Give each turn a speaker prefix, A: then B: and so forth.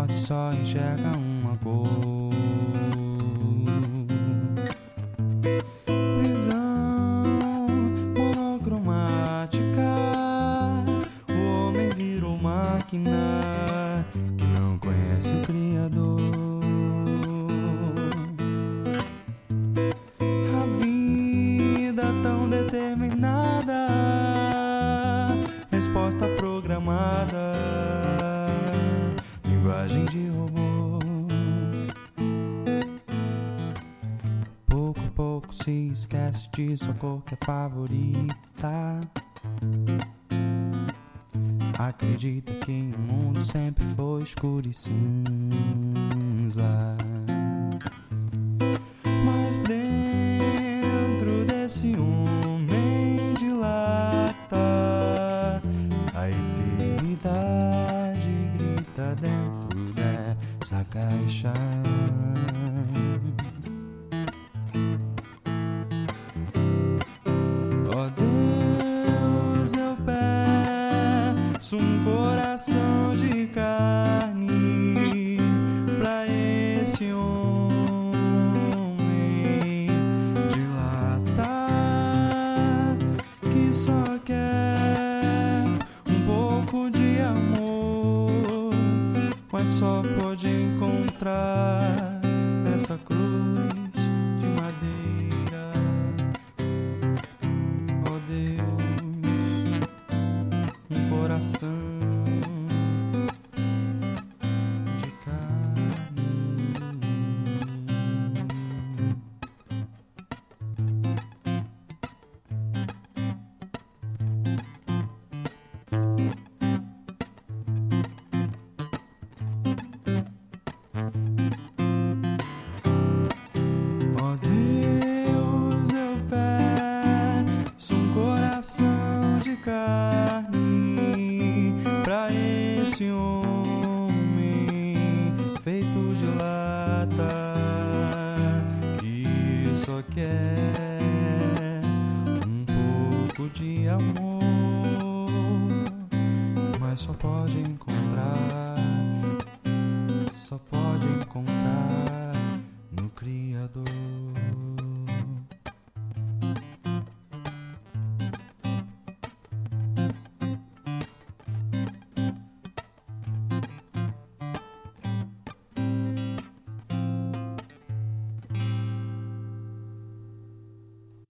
A: acorda e só enxerga uma cor. Visão monocromática. O homem virou máquina linguagem de robô. Pouco a pouco se esquece de sua cor que é favorita. Acredita que o mundo sempre foi escuro e cinza. Mas dentro dessa caixa. Ó Deus, eu peço um coração de carne pra esse homem de lata que só mas só pode encontrar nessa cruz de madeira. Ó Deus, um coração Deus, eu peço um coração de carne pra esse homem feito de lata que só quer um pouco de amor, mas só pode encontrar, só pode encontrar no Criador.